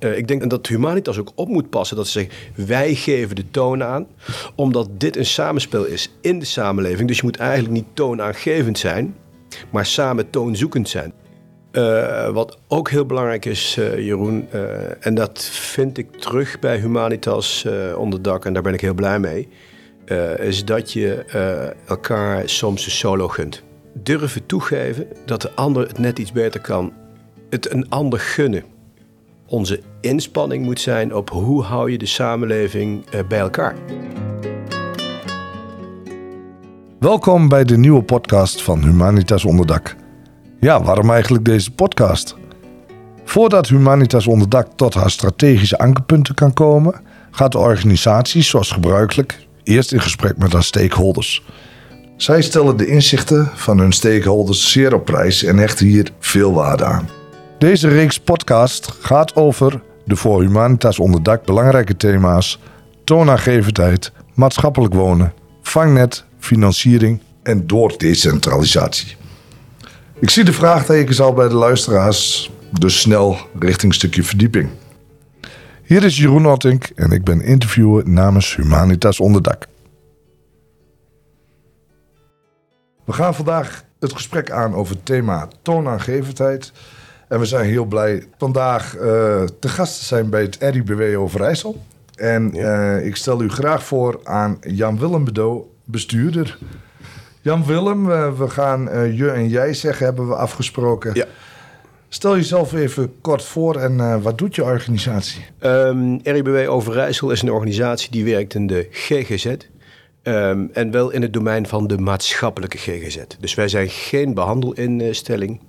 Uh, ik denk dat Humanitas ook op moet passen dat ze zeggen: wij geven de toon aan, omdat dit een samenspel is in de samenleving. Dus je moet eigenlijk niet toonaangevend zijn, maar samen toonzoekend zijn. Uh, wat ook heel belangrijk is, uh, Jeroen, en dat vind ik terug bij Humanitas onder dak, en daar ben ik heel blij mee, is dat je elkaar soms een solo gunt. Durven toegeven dat de ander het net iets beter kan, het een ander gunnen onze inspanning moet zijn op hoe hou je de samenleving eh, bij elkaar. Welkom bij de nieuwe podcast van Humanitas Onderdak. Ja, waarom eigenlijk deze podcast? Voordat Humanitas Onderdak tot haar strategische ankerpunten kan komen, gaat de organisatie, zoals gebruikelijk, eerst in gesprek met haar stakeholders. Zij stellen de inzichten van hun stakeholders zeer op prijs en hechten hier veel waarde aan. Deze reeks podcast gaat over de voor Humanitas onderdak belangrijke thema's: toonaangevendheid, maatschappelijk wonen, vangnet, financiering en doordecentralisatie. Ik zie de vraagtekens al bij de luisteraars, dus snel richting stukje verdieping. Hier is Jeroen Ottink en ik ben interviewer namens Humanitas Onderdak. We gaan vandaag het gesprek aan over het thema toonaangevendheid en we zijn heel blij vandaag uh, te gast te zijn bij het RIBW Overijssel. En uh, ik stel u graag voor aan Jan-Willem Bedo, bestuurder. Jan-Willem, uh, we gaan je en jij zeggen, hebben we afgesproken. Ja. Stel jezelf even kort voor en wat doet je organisatie? Um, ehm, RIBW Overijssel is een organisatie die werkt in de GGZ. Um, ehm, en wel in het domein van de maatschappelijke GGZ. Dus wij zijn geen behandelinstelling.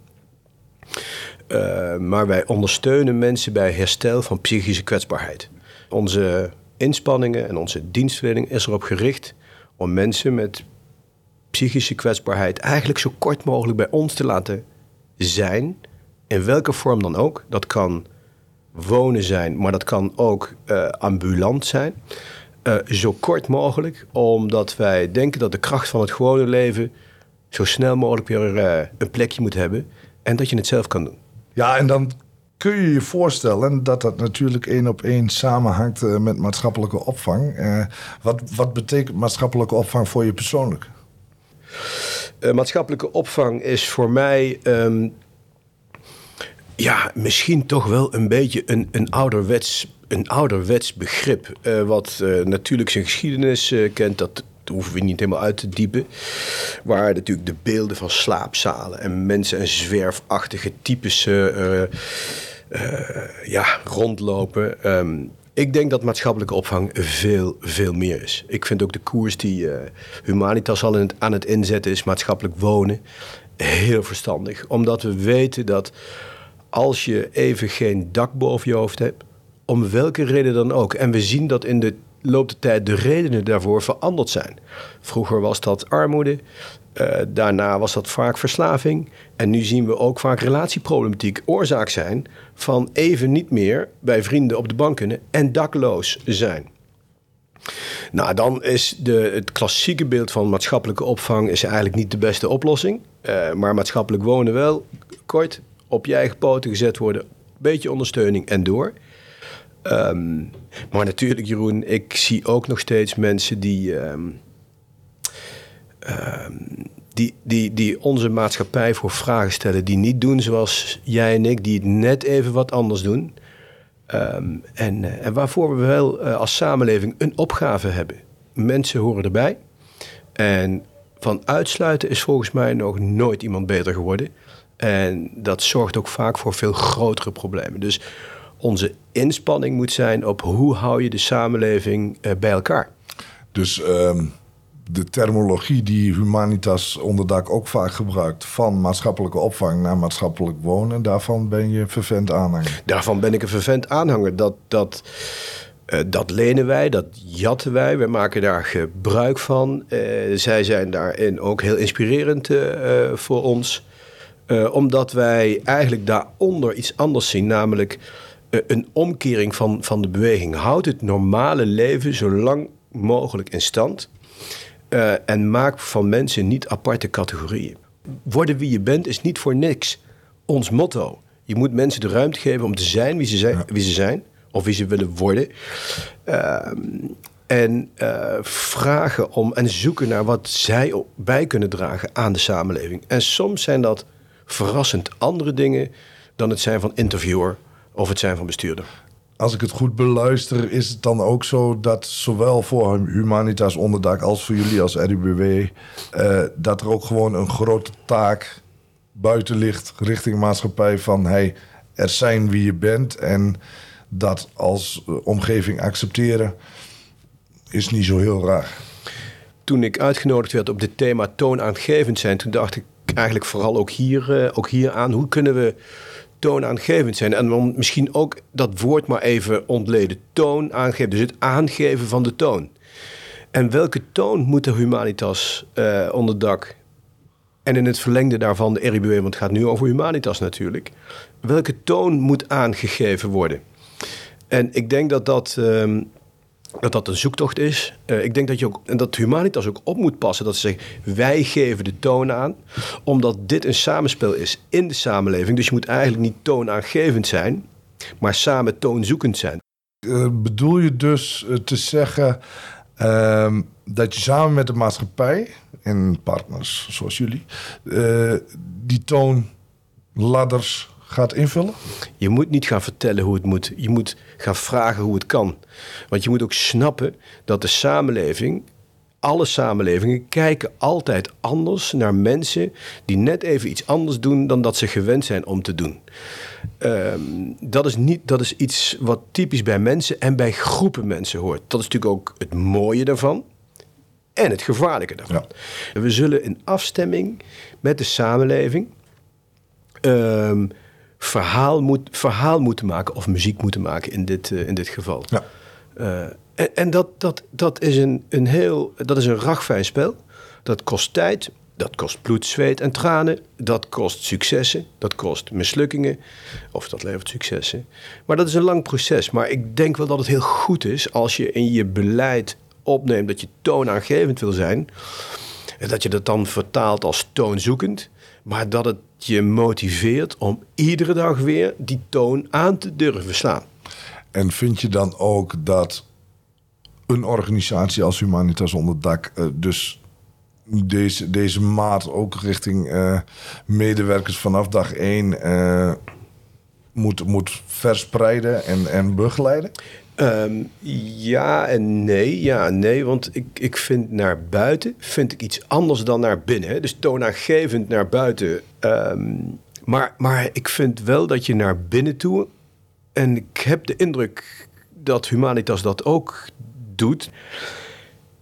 Uh, maar wij ondersteunen mensen bij herstel van psychische kwetsbaarheid. Onze inspanningen en onze dienstverlening is erop gericht om mensen met psychische kwetsbaarheid eigenlijk zo kort mogelijk bij ons te laten zijn, in welke vorm dan ook. Dat kan wonen zijn, maar dat kan ook uh, ambulant zijn. Uh, zo kort mogelijk, omdat wij denken dat de kracht van het gewone leven zo snel mogelijk weer een plekje moet hebben en dat je het zelf kan doen. Ja, en dan kun je je voorstellen dat dat natuurlijk één op één samenhangt uh, met maatschappelijke opvang. Uh, wat, wat betekent maatschappelijke opvang voor je persoonlijk? Uh, maatschappelijke opvang is voor mij. Um, ja, misschien toch wel een beetje een, een, ouderwets, een ouderwets begrip. wat natuurlijk zijn geschiedenis kent. Dat hoeven we niet helemaal uit te diepen. Waar natuurlijk de beelden van slaapzalen en mensen en zwerfachtige types uh, uh, ja, rondlopen. Um, ik denk dat maatschappelijke opvang veel, veel meer is. Ik vind ook de koers die Humanitas al aan het inzetten is, maatschappelijk wonen, heel verstandig. Omdat we weten dat als je even geen dak boven je hoofd hebt, om welke reden dan ook. En we zien dat in de loop de tijd de redenen daarvoor veranderd zijn. Vroeger was dat armoede, uh, daarna was dat vaak verslaving. En nu zien we ook vaak relatieproblematiek oorzaak zijn van even niet meer bij vrienden op de bank kunnen en dakloos zijn. Nou, dan is de, het klassieke beeld van maatschappelijke opvang is eigenlijk niet de beste oplossing. Uh, maar maatschappelijk wonen wel, kort, op je eigen poten gezet worden, beetje ondersteuning en door. Um, maar natuurlijk, Jeroen, ik zie ook nog steeds mensen die, um, um, die, die, die onze maatschappij voor vragen stellen, die niet doen zoals jij en ik, die het net even wat anders doen. en, uh, en waarvoor we wel uh, als samenleving een opgave hebben. Mensen horen erbij. En van uitsluiten is volgens mij nog nooit iemand beter geworden. En dat zorgt ook vaak voor veel grotere problemen. Dus onze inspanning moet zijn op hoe hou je de samenleving uh, bij elkaar. Dus um, de terminologie die Humanitas onderdak ook vaak gebruikt... van maatschappelijke opvang naar maatschappelijk wonen... daarvan ben je een vervent aanhanger? Daarvan ben ik een vervent aanhanger. Dat... dat uh, dat lenen wij, dat jatten wij. We maken daar gebruik van. Uh, zij zijn daarin ook heel inspirerend uh, voor ons. omdat wij eigenlijk daaronder iets anders zien. Namelijk eh, een omkering van, van de beweging. Houd het normale leven zo lang mogelijk in stand. Uh, en maak van mensen niet aparte categorieën. Worden wie je bent is niet voor niks ons motto. Je moet mensen de ruimte geven om te zijn wie ze zijn, wie ze zijn of wie ze willen worden. Ehm, en eh, vragen om en zoeken naar wat zij op- bij kunnen dragen aan de samenleving. En soms zijn dat verrassend andere dingen dan het zijn van interviewer of het zijn van bestuurder. Als ik het goed beluister, is het dan ook zo dat zowel voor Humanitas Onderdak als voor jullie als RUBW... eh, dat er ook gewoon een grote taak buiten ligt richting maatschappij van... Hey, er zijn wie je bent en dat als eh, omgeving accepteren is niet zo heel raar. Toen ik uitgenodigd werd op dit thema toonaangevend zijn, toen dacht ik eigenlijk vooral ook hier, eh, ook hier aan. Hoe kunnen we toonaangevend zijn? En dan misschien ook dat woord maar even ontleden. Toon aangeven, dus het aangeven van de toon. En welke toon moet de Humanitas eh, onder dak? En in het verlengde daarvan de RIBW, want het gaat nu over Humanitas natuurlijk. Welke toon moet aangegeven worden? En ik denk dat dat, ehm, dat, dat een zoektocht is. Eh, ik denk dat, je ook, en dat Humanitas ook op moet passen. Dat ze zeggen, wij geven de toon aan. Omdat dit een samenspel is in de samenleving. Dus je moet eigenlijk niet toonaangevend zijn. Maar samen toonzoekend zijn. Eh, bedoel je dus eh, te zeggen ehm, dat je samen met de maatschappij en partners zoals jullie die toonladders gaat invullen? Je moet niet gaan vertellen hoe het moet. Je moet gaan vragen hoe het kan. Want je moet ook snappen dat de samenleving, alle samenlevingen, kijken altijd anders naar mensen die net even iets anders doen dan dat ze gewend zijn om te doen. Ehm, dat, is niet, dat is iets wat typisch bij mensen en bij groepen mensen hoort. Dat is natuurlijk ook het mooie daarvan. En het gevaarlijke daarvan. We zullen in afstemming met de samenleving ehm, verhaal, moet, verhaal moeten maken of muziek moeten maken in dit, eh, in dit geval. Ja. Eh, en en dat, dat, dat is een, een heel, dat is een ragfijn spel. Dat kost tijd, dat kost bloed, zweet en tranen. Dat kost successen, dat kost mislukkingen. Of dat levert successen. Maar dat is een lang proces. Maar ik denk wel dat het heel goed is als je in je beleid opneemt dat je toonaangevend wil zijn. En dat je dat dan vertaalt als toonzoekend. Maar dat het je motiveert om iedere dag weer die toon aan te durven slaan. En vind je dan ook dat een organisatie als Humanitas onder dak eh, dus deze, deze maat ook richting eh, medewerkers vanaf dag één eh, moet, moet verspreiden en, en begeleiden? Ehm, ja en nee, ja en nee. Want ik, ik vind naar buiten vind ik iets anders dan naar binnen. Dus toonaangevend naar buiten. Ehm, maar, maar ik vind wel dat je naar binnen toe... en ik heb de indruk dat Humanitas dat ook doet...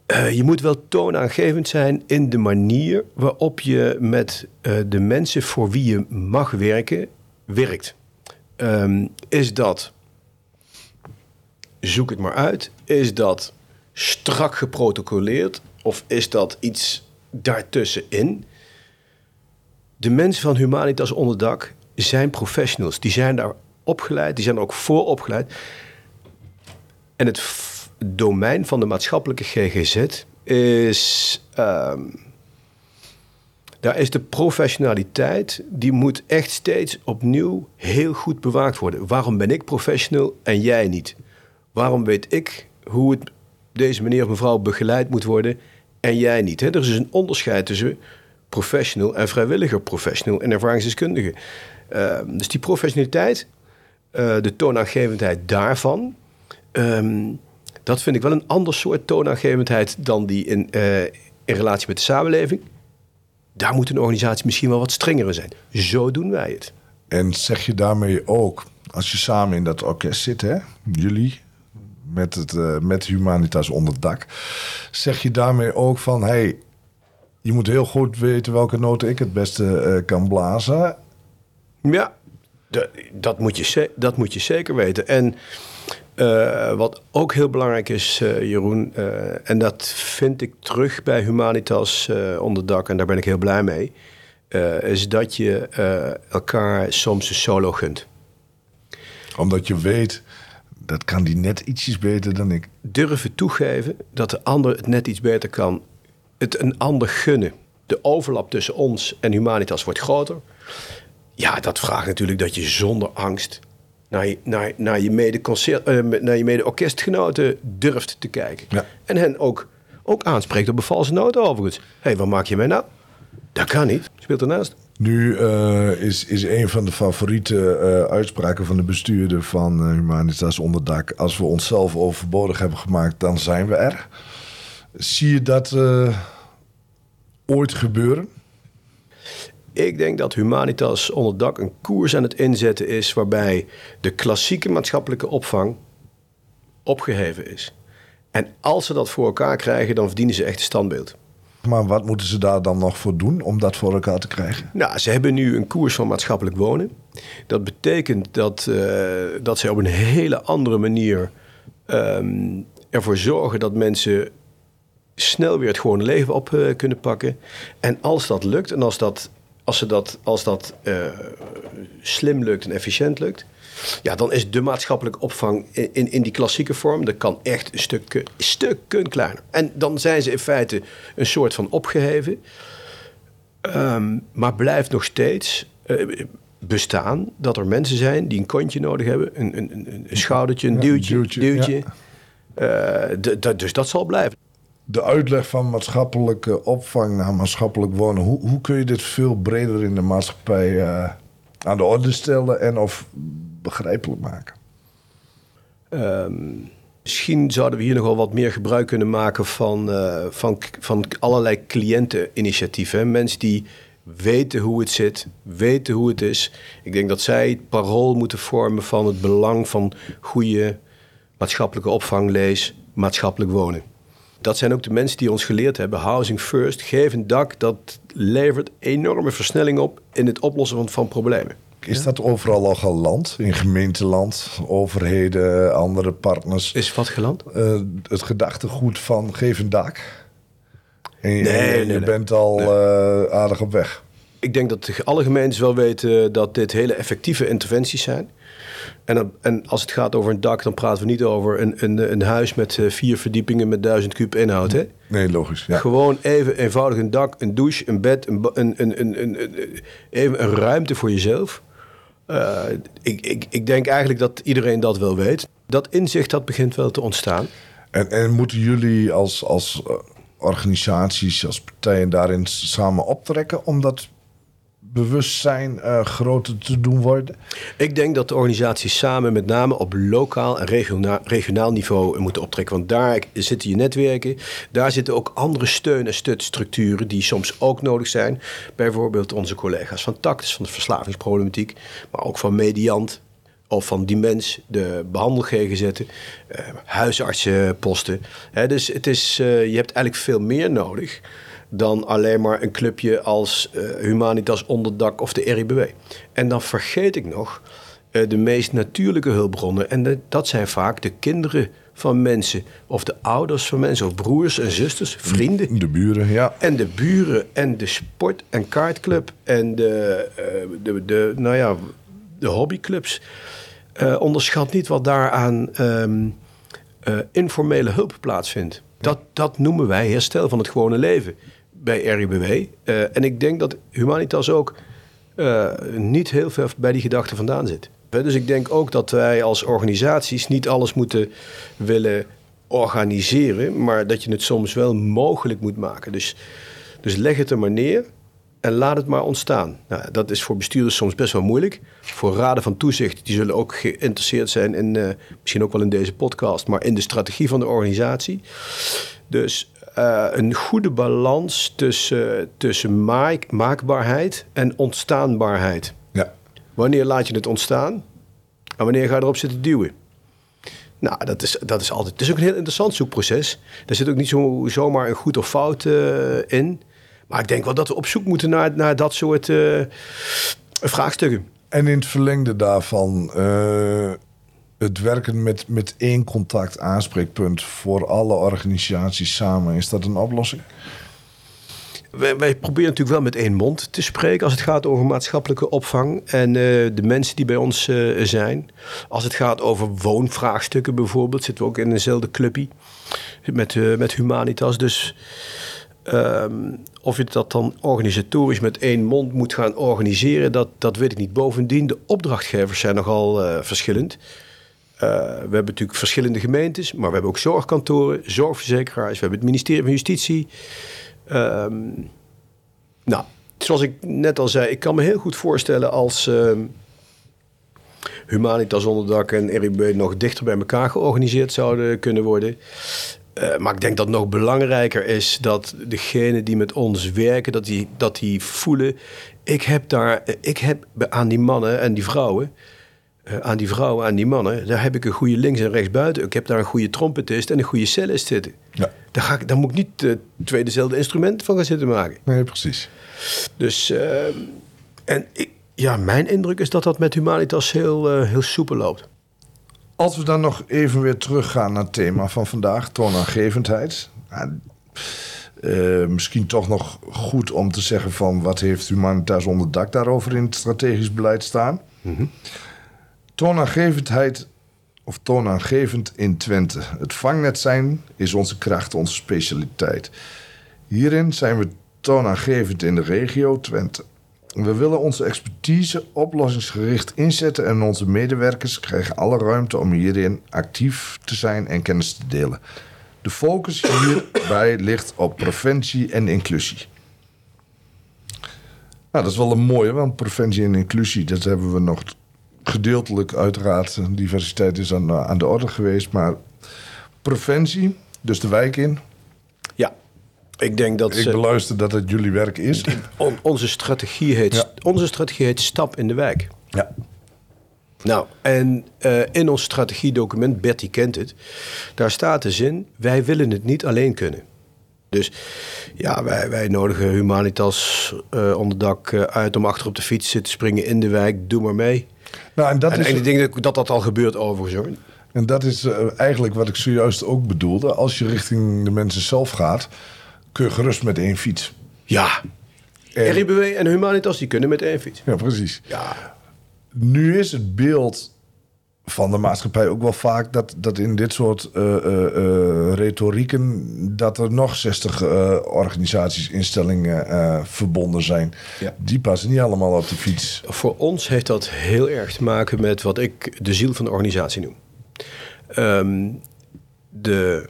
Eh, je moet wel toonaangevend zijn in de manier waarop je met eh, de mensen voor wie je mag werken, werkt. Ehm, is dat zoek het maar uit. Is dat strak geprotocoleerd of is dat iets daartussenin? De mensen van Humanitas Onderdak zijn professionals. Die zijn daar opgeleid, die zijn er ook voor opgeleid. En het domein van de maatschappelijke GGZ is... ehm, daar is de professionaliteit, die moet echt steeds opnieuw heel goed bewaakt worden. Waarom ben ik professional en jij niet? Waarom weet ik hoe deze meneer of mevrouw begeleid moet worden en jij niet? Hè? Er is een onderscheid tussen professional en vrijwilliger professional en ervaringsdeskundige. Ehm, dus die professionaliteit, eh, de toonaangevendheid daarvan, ehm, dat vind ik wel een ander soort toonaangevendheid dan die in, eh, in relatie met de samenleving. Daar moet een organisatie misschien wel wat strenger in zijn. Zo doen wij het. En zeg je daarmee ook, als je samen in dat orkest zit, hè, jullie met, het, eh, met Humanitas onder dak, zeg je daarmee ook van, hey, je moet heel goed weten welke noten ik het beste eh, kan blazen. Ja, dat, moet je, dat moet je zeker weten. En eh, wat ook heel belangrijk is, Jeroen, en dat vind ik terug bij Humanitas onder dak, en daar ben ik heel blij mee, is dat je elkaar soms een solo gunt. Omdat je weet, dat kan die net ietsjes beter dan ik. Durven toegeven dat de ander het net iets beter kan, het een ander gunnen. De overlap tussen ons en Humanitas wordt groter. ja, dat vraagt natuurlijk dat je zonder angst naar je, naar, naar je mede-concert, eh, naar je mede-orkestgenoten durft te kijken. Ja. En hen ook, ook aanspreekt op een valse noot overigens. Hé, hey, wat maak je mij nou? Dat kan niet. Speelt ernaast. Nu eh, is, is een van de favoriete eh, uitspraken van de bestuurder van eh, Humanitas Onderdak... als we onszelf overbodig hebben gemaakt, dan zijn we er. Zie je dat ooit gebeuren? Ik denk dat Humanitas onder dak een koers aan het inzetten is waarbij de klassieke maatschappelijke opvang opgeheven is. En als ze dat voor elkaar krijgen, dan verdienen ze echt een standbeeld. Maar wat moeten ze daar dan nog voor doen om dat voor elkaar te krijgen? Nou, ze hebben nu een koers van maatschappelijk wonen. Dat betekent dat, eh, dat ze op een hele andere manier ehm, ervoor zorgen dat mensen snel weer het gewone leven op eh, kunnen pakken. En als dat lukt en als dat, als ze dat, als dat eh, slim lukt en efficiënt lukt, ja, dan is de maatschappelijke opvang in, in, die klassieke vorm, dat kan echt een stuk, stukken kleiner. En dan zijn ze in feite een soort van opgeheven. Ehm, maar blijft nog steeds eh, bestaan dat er mensen zijn die een kontje nodig hebben, een, een, een, een schoudertje, een Ja, duwtje. duwtje, duwtje. Eh, dus dat zal blijven. De uitleg van maatschappelijke opvang naar maatschappelijk wonen... hoe, hoe kun je dit veel breder in de maatschappij eh, aan de orde stellen... en of begrijpelijk maken? Ehm, misschien zouden we hier nog wel wat meer gebruik kunnen maken van, eh, van, van allerlei cliënteninitiatieven. Mensen die weten hoe het zit, weten hoe het is. Ik denk dat zij het parool moeten vormen van het belang van goede maatschappelijke opvang, lees, maatschappelijk wonen. Dat zijn ook de mensen die ons geleerd hebben, housing first, geef een dak, dat levert enorme versnelling op in het oplossen van problemen. Is dat overal al geland? In gemeenteland, overheden, andere partners? Is wat geland? Eh, het gedachtegoed van geef een dak. En je, Nee, en je nee, nee. bent al eh, aardig op weg. Ik denk dat alle gemeentes wel weten dat dit hele effectieve interventies zijn. En, en als het gaat over een dak, dan praten we niet over een, een, een huis met eh, vier verdiepingen met duizend kuub inhoud. Hè? Nee, logisch. Ja. Gewoon even eenvoudig een dak, een douche, een bed, een, ba- een, een, een, een, een- even een ruimte voor jezelf. Eh, ik, ik, ik denk eigenlijk dat iedereen dat wel weet. Dat inzicht dat begint wel te ontstaan. En, en moeten jullie als, als eh, organisaties, als partijen daarin samen optrekken om dat bewustzijn eh, groter te doen worden? Ik denk dat de organisaties samen met name op lokaal en regionaal, regionaal niveau moeten optrekken. Want daar zitten je netwerken. Daar zitten ook andere steun- en stutstructuren die soms ook nodig zijn. Bijvoorbeeld onze collega's van Tactus, van de verslavingsproblematiek. Maar ook van Mediant of van Dimens, de behandel GGZ, eh, huisartsenposten. Dus het is, eh, je hebt eigenlijk veel meer nodig dan alleen maar een clubje als eh, Humanitas Onderdak of de RIBW. En dan vergeet ik nog eh, de meest natuurlijke hulpbronnen. En de- dat zijn vaak de kinderen van mensen, of de ouders van mensen, of broers en zusters, vrienden. De buren, ja. En de buren en de sport- en kaartclub en de, eh, de, de, nou ja, de hobbyclubs. Onderschat niet wat daar aan ehm, eh, informele hulp plaatsvindt. Dat, dat noemen wij herstel van het gewone leven bij RIBW. Eh, en ik denk dat Humanitas ook eh, niet heel ver bij die gedachte vandaan zit. Dus ik denk ook dat wij als organisaties niet alles moeten willen organiseren, maar dat je het soms wel mogelijk moet maken. Dus, dus leg het er maar neer en laat het maar ontstaan. Nou, dat is voor bestuurders soms best wel moeilijk. Voor raden van toezicht, die zullen ook geïnteresseerd zijn in, eh, misschien ook wel in deze podcast, maar in de strategie van de organisatie. Dus eh, een goede balans tussen, tussen maak, maakbaarheid en ontstaanbaarheid. ja. Wanneer laat je het ontstaan en wanneer ga je erop zitten duwen? Nou, dat is, dat is altijd. Het is ook een heel interessant zoekproces. Er zit ook niet zo, zomaar een goed of fout eh, in. Maar ik denk wel dat we op zoek moeten naar, naar dat soort eh, vraagstukken. En in het verlengde daarvan, het werken met, met één contact aanspreekpunt voor alle organisaties samen, is dat een oplossing? Wij, wij proberen natuurlijk wel met één mond te spreken als het gaat over maatschappelijke opvang en eh, de mensen die bij ons eh, zijn. Als het gaat over woonvraagstukken bijvoorbeeld, zitten we ook in eenzelfde clubje met, eh, met Humanitas. Dus Ehm, of je dat dan organisatorisch met één mond moet gaan organiseren, dat, dat weet ik niet. Bovendien, de opdrachtgevers zijn nogal verschillend. Uh, we hebben natuurlijk verschillende gemeentes, maar we hebben ook zorgkantoren, zorgverzekeraars, we hebben het ministerie van Justitie. Um, nou, zoals ik net al zei, ik kan me heel goed voorstellen als uh, Humanitas Onderdak en RIB nog dichter bij elkaar georganiseerd zouden kunnen worden. Uh, maar ik denk dat nog belangrijker is dat degenen die met ons werken, dat die, dat die voelen. Ik heb daar, ik heb aan die mannen en die vrouwen, aan die vrouwen, aan die mannen, daar heb ik een goede links- en rechtsbuiten. Ik heb daar een goede trompetist en een goede cellist zitten. Ja. Daar, ga ik, daar moet ik niet uh, twee dezelfde instrumenten van gaan zitten maken. Nee, precies. Dus, en ik, ja, mijn indruk is dat dat met Humanitas heel, heel soepel loopt. Als we dan nog even weer teruggaan naar het thema van vandaag, toonaangevendheid. Uh, misschien toch nog goed om te zeggen van wat heeft Humanitas onder dak daarover in het strategisch beleid staan. Mm Toonaangevendheid of toonaangevend in Twente. Het vangnet zijn is onze kracht, onze specialiteit. Hierin zijn we toonaangevend in de regio Twente. We willen onze expertise oplossingsgericht inzetten en onze medewerkers krijgen alle ruimte om hierin actief te zijn en kennis te delen. De focus hierbij ligt op preventie en inclusie. Nou, dat is wel een mooie, want preventie en inclusie, dat hebben we nog gedeeltelijk uiteraard. Diversiteit is aan, aan de orde geweest, maar preventie, dus de wijk in, ik denk dat ik beluister dat het jullie werk is. onze, strategie heet, onze strategie heet Stap in de Wijk. Ja. Nou, en uh, in ons strategiedocument, Betty kent het, daar staat de zin: wij willen het niet alleen kunnen. Dus ja, wij, wij nodigen Humanitas uh, onderdak uh, uit om achter op de fiets te springen in de wijk. Doe maar mee. Nou, en dat en, is... en ik denk dat dat al gebeurt overigens hoor. En dat is eigenlijk wat ik zojuist ook bedoelde. Als je richting de mensen zelf gaat, kun je gerust met één fiets. Ja. En... RIBW en Humanitas, die kunnen met één fiets. Ja, precies. Ja. Nu is het beeld van de maatschappij ook wel vaak dat, dat in dit soort uh, uh, retorieken dat er nog 60 organisaties, instellingen verbonden zijn. Ja. Die passen niet allemaal op de fiets. Voor ons heeft dat heel erg te maken met wat ik de ziel van de organisatie noem. Um, de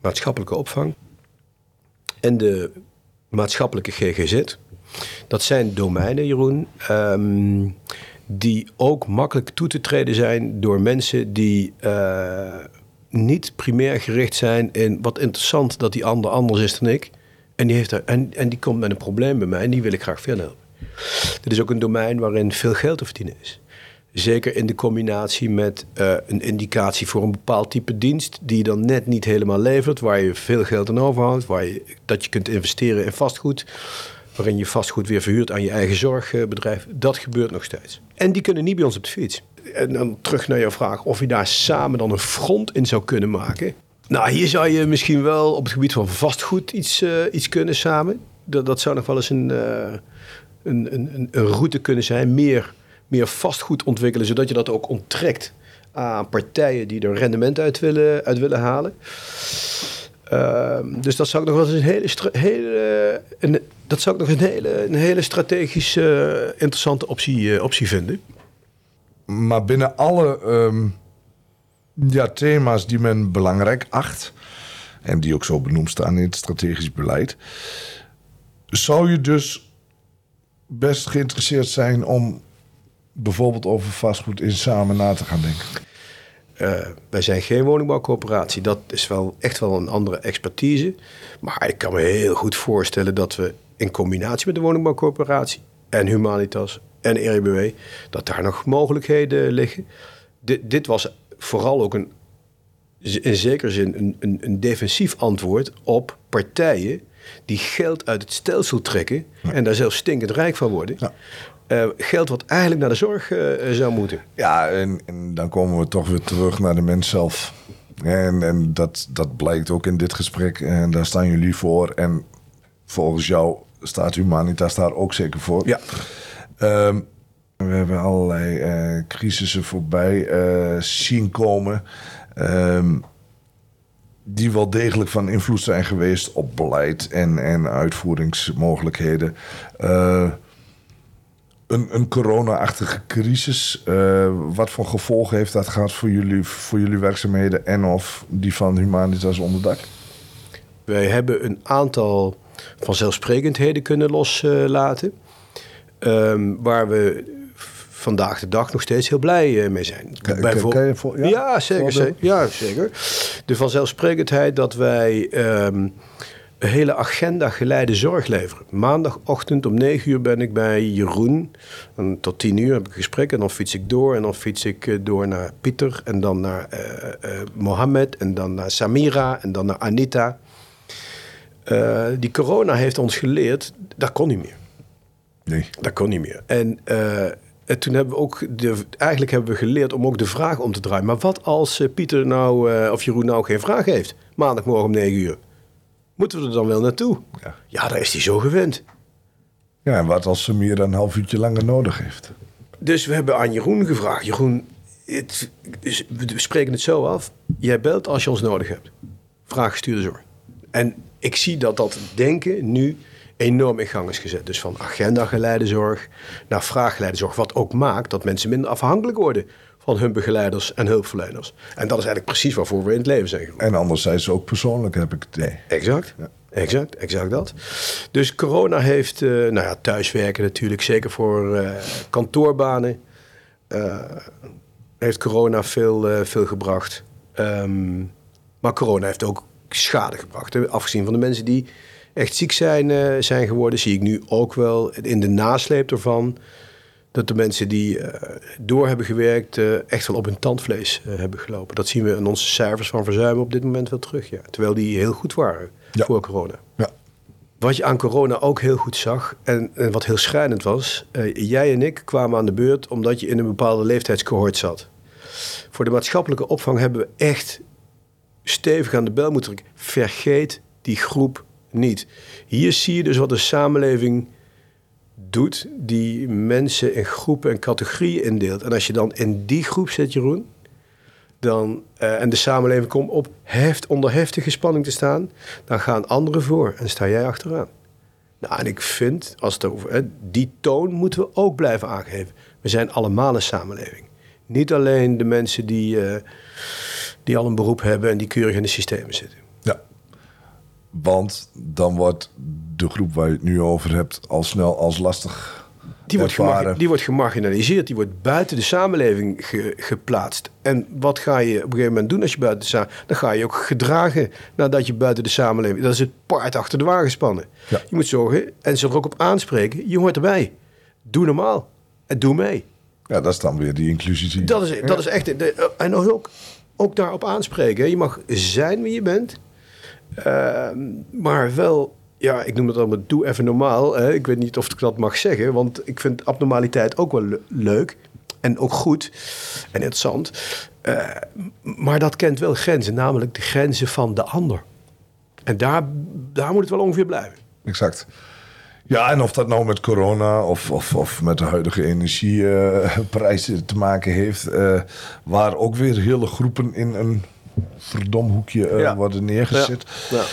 maatschappelijke opvang en de maatschappelijke GGZ. Dat zijn domeinen, Jeroen, um, die ook makkelijk toe te treden zijn door mensen die uh, niet primair gericht zijn in wat interessant dat die ander anders is dan ik. En die, heeft er, en, en die komt met een probleem bij mij en die wil ik graag verder helpen. Dit is ook een domein waarin veel geld te verdienen is. Zeker in de combinatie met uh, een indicatie voor een bepaald type dienst, die je dan net niet helemaal levert, waar je veel geld aan overhoudt, waar je, dat je kunt investeren in vastgoed, waarin je vastgoed weer verhuurt aan je eigen zorgbedrijf. Dat gebeurt nog steeds. En die kunnen niet bij ons op de fiets. En dan terug naar jouw vraag of je daar samen dan een front in zou kunnen maken. Nou, hier zou je misschien wel op het gebied van vastgoed iets, uh, iets kunnen samen. Dat, dat zou nog wel eens een, uh, een, een, een route kunnen zijn. Meer meer vastgoed ontwikkelen, zodat je dat ook onttrekt aan partijen die er rendement uit willen, uit willen halen. Uh, dus dat zou ik nog wel eens een hele, hele een, dat zou ik nog een hele, een hele strategisch uh, interessante optie, uh, optie vinden. Maar binnen alle um, ja, thema's die men belangrijk acht, en die ook zo benoemd staan in het strategisch beleid, zou je dus best geïnteresseerd zijn om bijvoorbeeld over vastgoed in samen na te gaan denken? Uh, wij zijn geen woningbouwcoöperatie. Dat is wel echt wel een andere expertise. Maar ik kan me heel goed voorstellen dat we in combinatie met de woningbouwcoöperatie en Humanitas en RIBW, dat daar nog mogelijkheden liggen. D dit was vooral ook een, in zekere zin een, een, een defensief antwoord op partijen die geld uit het stelsel trekken en daar zelfs stinkend rijk van worden. Ja. Uh, geld wat eigenlijk naar de zorg uh, zou moeten. Ja, en, en, dan komen we toch weer terug naar de mens zelf. En, en dat, dat blijkt ook in dit gesprek. En daar staan jullie voor. En volgens jou staat Humanitas daar ook zeker voor. Ja. Um, we hebben allerlei uh, crisissen voorbij zien komen. Um, die wel degelijk van invloed zijn geweest op beleid en, en uitvoeringsmogelijkheden. Een, een corona-achtige crisis. Uh, wat voor gevolgen heeft dat gehad voor jullie, voor jullie werkzaamheden en of die van Humanitas onderdak? Wij hebben een aantal vanzelfsprekendheden kunnen loslaten. Uh, waar we vandaag de dag nog steeds heel blij eh, mee zijn. Bijvoorbeeld, voor, ja, ja, zeker, zeker, ja, zeker. De vanzelfsprekendheid dat wij um, een hele agenda geleide zorg leveren. Maandagochtend om 9 uur ben ik bij Jeroen. En tot 10 uur heb ik een gesprek en dan fiets ik door. En dan fiets ik eh, door naar Pieter en dan naar uh, uh, Mohammed en dan naar Samira en dan naar Anita. Uh, die corona heeft ons geleerd, dat kon niet meer. Nee. Dat kon niet meer. En en toen hebben we ook, de, eigenlijk hebben we geleerd om ook de vraag om te draaien. Maar wat als Pieter nou, of Jeroen nou geen vraag heeft? Maandagmorgen om 9 uur. Moeten we er dan wel naartoe? Ja, ja daar is hij zo gewend. Ja, en wat als ze meer dan een half uurtje langer nodig heeft? Dus we hebben aan Jeroen gevraagd. Jeroen, het, we spreken het zo af. Jij belt als je ons nodig hebt. Vraag gestuurde zorg. En ik zie dat dat denken nu enorm in gang is gezet. Dus van agenda-geleide zorg naar vraaggeleide zorg. Wat ook maakt dat mensen minder afhankelijk worden van hun begeleiders en hulpverleners. En dat is eigenlijk precies waarvoor we in het leven zijn. En anderzijds ook persoonlijk, heb ik het idee. Exact. Ja. Exact, exact dat. Dus corona heeft, uh, nou ja, thuiswerken natuurlijk, zeker voor uh, kantoorbanen, uh, heeft corona veel, veel gebracht. Um, maar corona heeft ook schade gebracht. Hè? Afgezien van de mensen die echt ziek zijn, zijn geworden, zie ik nu ook wel in de nasleep ervan. Dat de mensen die uh, door hebben gewerkt, uh, echt wel op hun tandvlees hebben gelopen. Dat zien we in onze cijfers van verzuimen op dit moment wel terug. Ja. Terwijl die heel goed waren ja. voor corona. Ja. Wat je aan corona ook heel goed zag, en, en wat heel schrijnend was, jij en ik kwamen aan de beurt omdat je in een bepaalde leeftijdscohort zat. Voor de maatschappelijke opvang hebben we echt stevig aan de bel moeten drukken. Vergeet die groep niet. Hier zie je dus wat de samenleving doet, die mensen in groepen en categorieën indeelt. En als je dan in die groep zit, Jeroen, dan, uh, en de samenleving komt op heft, onder heftige spanning te staan, dan gaan anderen voor en sta jij achteraan. Nou, en ik vind, als het over, hè, die toon moeten we ook blijven aangeven. We zijn allemaal een samenleving. Niet alleen de mensen die, uh, die al een beroep hebben en die keurig in de systemen zitten. Want dan wordt de groep waar je het nu over hebt al snel als lastig die wordt, die wordt gemarginaliseerd, die wordt buiten de samenleving ge geplaatst. En wat ga je op een gegeven moment doen als je buiten de samenleving... Dan ga je ook gedragen nadat je buiten de samenleving... Dat is het paard achter de wagen spannen. Ja. Je moet zorgen, en ze er ook op aanspreken, je hoort erbij. Doe normaal en doe mee. Ja, dat is dan weer die inclusie. Dat is, dat is echt... De, en ook, ook daarop aanspreken. Je mag zijn wie je bent... Uh, maar wel, ja, ik noem het allemaal doe even normaal. Hè. Ik weet niet of ik dat mag zeggen, want ik vind abnormaliteit ook wel le leuk. En ook goed en interessant. Uh, maar dat kent wel grenzen, namelijk de grenzen van de ander. En daar, daar moet het wel ongeveer blijven. Exact. Ja, en of dat nou met corona of, of, of met de huidige energieprijzen te maken heeft, uh, waar ook weer hele groepen in een verdom hoekje uh, ja. worden neergezet. Ja. Ja.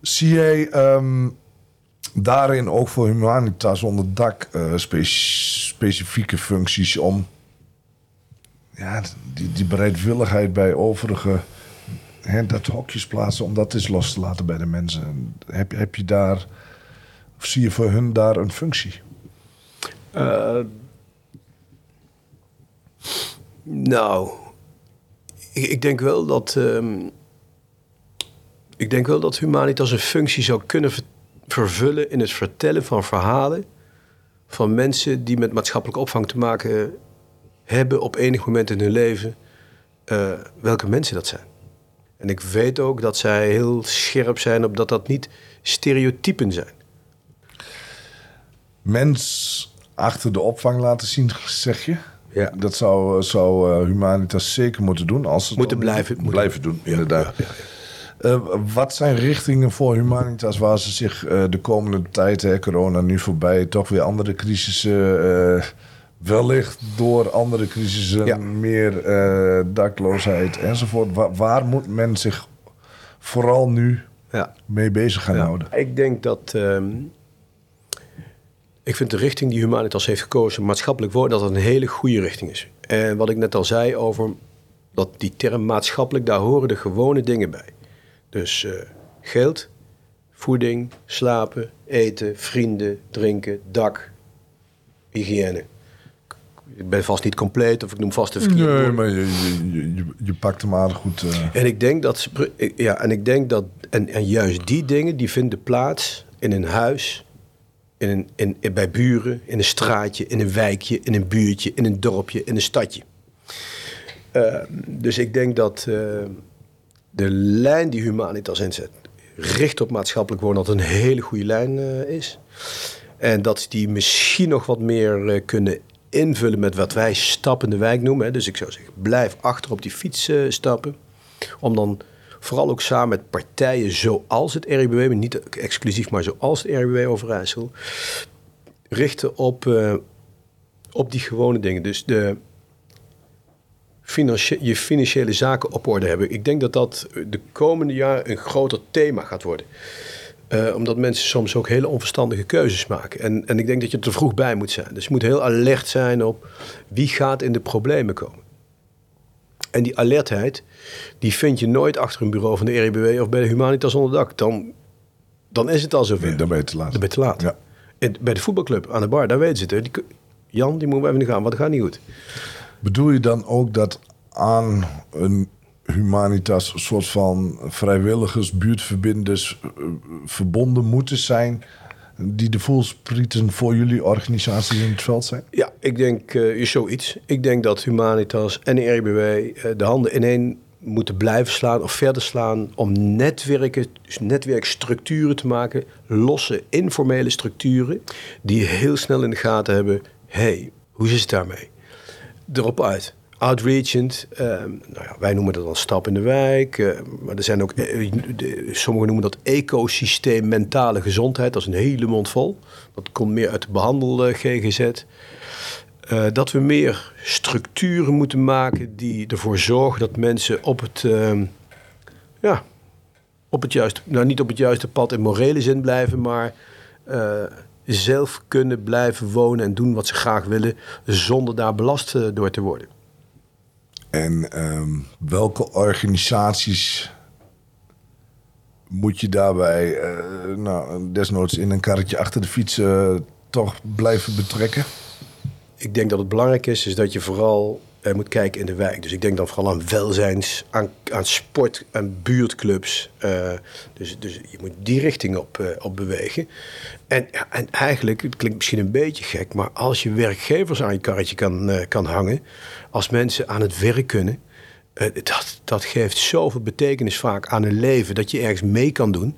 Zie jij um, daarin ook voor Humanitas onder dak uh, spe specifieke functies om ja, die, die bereidwilligheid bij overige hè, dat hokjes plaatsen om dat eens los te laten bij de mensen? Heb, heb je daar, of zie je voor hun daar een functie? Uh, nou, ik, ik, denk wel dat. Um, ik denk wel dat Humanitas een functie zou kunnen vervullen in het vertellen van verhalen van mensen die met maatschappelijke opvang te maken hebben op enig moment in hun leven, uh, welke mensen dat zijn. En ik weet ook dat zij heel scherp zijn op dat dat niet stereotypen zijn. Mens achter de opvang laten zien, zeg je? Ja. Dat zou, zou uh, Humanitas zeker moeten doen. Als ze moeten blijven, moeten blijven doen, inderdaad. Ja, uh, wat zijn richtingen voor Humanitas waar ze zich uh, de komende tijd, hè, corona nu voorbij, toch weer andere crisissen, wellicht door andere crisissen, meer dakloosheid enzovoort. Waar, waar, moet men zich vooral nu Ja. mee bezig gaan Ja. houden? Ik denk dat. ehm, ik vind de richting die Humanitas heeft gekozen, maatschappelijk worden, dat het een hele goede richting is. En wat ik net al zei over dat die term maatschappelijk, daar horen de gewone dingen bij. Dus eh, geld, voeding, slapen, eten, vrienden, drinken, dak, hygiëne. Ik ben vast niet compleet of ik noem vast de verkeerde Nee, maar je, je, je, je pakt hem aardig goed. eh. En ik denk dat, ja, en ik denk dat, en, en juist die dingen, die vinden plaats in een huis, in in, in- bij buren, in een straatje, in een wijkje, in een buurtje, in een dorpje, in een stadje. Eh, dus ik denk dat eh, de lijn die Humanitas inzet, richt op maatschappelijk wonen, dat een hele goede lijn eh, is. En dat ze die misschien nog wat meer eh, kunnen invullen met wat wij stap in de wijk noemen. Hè. Dus ik zou zeggen, blijf achter op die fiets stappen. Om dan vooral ook samen met partijen zoals het RIBW, maar niet exclusief, maar zoals het RIBW Overijssel, richten op, eh, op die gewone dingen. Dus de, financie- je financiële zaken op orde hebben. Ik denk dat dat de komende jaren een groter thema gaat worden. Eh, omdat mensen soms ook hele onverstandige keuzes maken. En, en ik denk dat je er te vroeg bij moet zijn. Dus je moet heel alert zijn op wie gaat in de problemen komen. En die alertheid, die vind je nooit achter een bureau van de RIBW of bij de Humanitas onder dak. Dan, dan is het al zover. Nee, dan ben je te laat. Dan ben je te laat. Ja. En bij de voetbalclub aan de bar, daar weten ze het. Die, Jan, die moeten we even gaan, want dat gaat niet goed. Bedoel je dan ook dat aan een Humanitas een soort van vrijwilligers, buurtverbinders eh, verbonden moeten zijn die de voelsprieten voor jullie organisatie in het veld zijn? Ja, ik denk eh zoiets. Ik denk dat Humanitas en de RIBW eh, de handen ineen moeten blijven slaan of verder slaan om netwerken, dus netwerkstructuren te maken, losse informele structuren die heel snel in de gaten hebben. hey, hoe is het daarmee? Erop uit. Outreachend, eh, nou ja, wij noemen dat dan stap in de wijk, eh, maar er zijn ook, eh, de- sommigen noemen dat ecosysteem mentale gezondheid, dat is een hele mond vol. Dat komt meer uit de behandel eh, GGZ. Eh, dat we meer structuren moeten maken die ervoor zorgen dat mensen op het, ehm, ja, op het juiste, nou niet op het juiste pad in morele zin blijven, maar eh, zelf kunnen blijven wonen en doen wat ze graag willen, zonder daar belast eh, door te worden. En ehm, welke organisaties moet je daarbij, eh, nou, desnoods in een karretje achter de fiets, eh, toch blijven betrekken? Ik denk dat het belangrijk is, is dat je vooral eh, moet kijken in de wijk. Dus ik denk dan vooral aan welzijns, aan, aan sport, aan buurtclubs. Eh, dus, dus je moet die richting op, eh, op bewegen. En, en eigenlijk, het klinkt misschien een beetje gek, maar als je werkgevers aan je karretje kan, kan hangen, als mensen aan het werk kunnen, dat, dat geeft zoveel betekenis vaak aan hun leven, dat je ergens mee kan doen.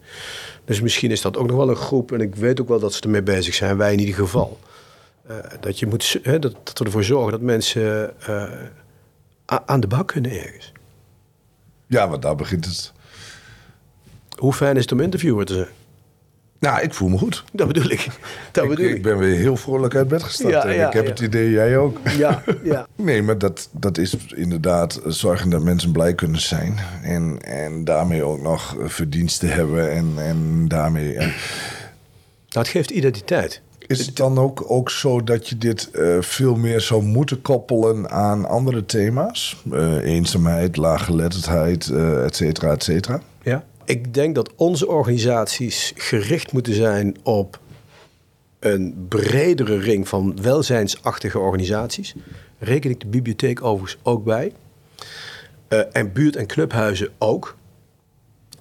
Dus misschien is dat ook nog wel een groep, en ik weet ook wel dat ze ermee bezig zijn, wij in ieder geval. Eh, dat, je moet, hè, dat, dat we ervoor zorgen dat mensen eh, aan de bak kunnen ergens. Ja, want daar begint het. Hoe fijn is het om interviewer te zijn? Nou, ik voel me goed. Dat bedoel ik. Dat Ik, bedoel ik ik. ben weer heel vrolijk uit bed gestapt. Ja, en ja, ik heb ja. het idee, jij ook. Ja, ja. Nee, maar dat, dat is inderdaad zorgen dat mensen blij kunnen zijn. En, en daarmee ook nog verdiensten hebben. En, en daarmee. En Dat geeft identiteit. Is het dan ook, ook zo dat je dit eh, veel meer zou moeten koppelen aan andere thema's? Eh, eenzaamheid, laaggeletterdheid, eh et cetera, et cetera. Ja. Ik denk dat onze organisaties gericht moeten zijn op een bredere ring van welzijnsachtige organisaties. Reken ik de bibliotheek overigens ook bij. Eh, en buurt- en clubhuizen ook.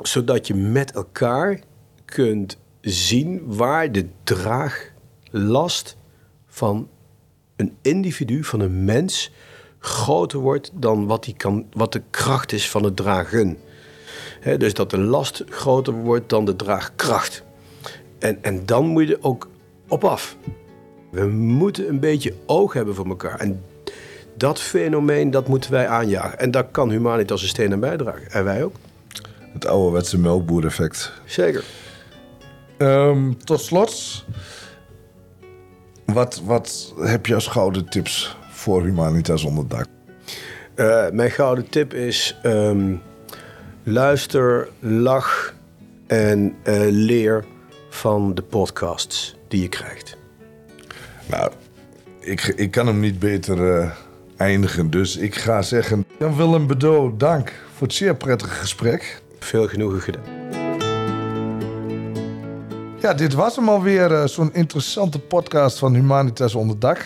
Zodat je met elkaar kunt zien waar de draaglast van een individu, van een mens, groter wordt dan wat, die kan, wat de kracht is van het dragen. Hè, dus dat de last groter wordt dan de draagkracht. En, en dan moet je er ook op af. We moeten een beetje oog hebben voor elkaar. En dat fenomeen, dat moeten wij aanjagen. En daar kan Humanitas een steen aan bijdragen. En wij ook. Het ouderwetse melkboereffect. Zeker. Ehm, tot slot, wat, wat heb je als gouden tips voor Humanitas onder dak? Eh, mijn gouden tip is... ehm, luister, lach en eh, leer van de podcasts die je krijgt. Nou, ik, ik kan hem niet beter eh, eindigen. Dus ik ga zeggen, Jan Willem Bedo, dank voor het zeer prettige gesprek. Veel genoegen gedaan. Ja, dit was hem alweer, uh, zo'n interessante podcast van Humanitas Onderdak.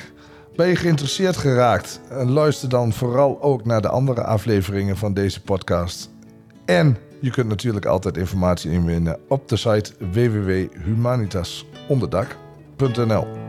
Ben je geïnteresseerd geraakt? En luister dan vooral ook naar de andere afleveringen van deze podcast. En je kunt natuurlijk altijd informatie inwinnen op de site www.humanitasonderdak.nl.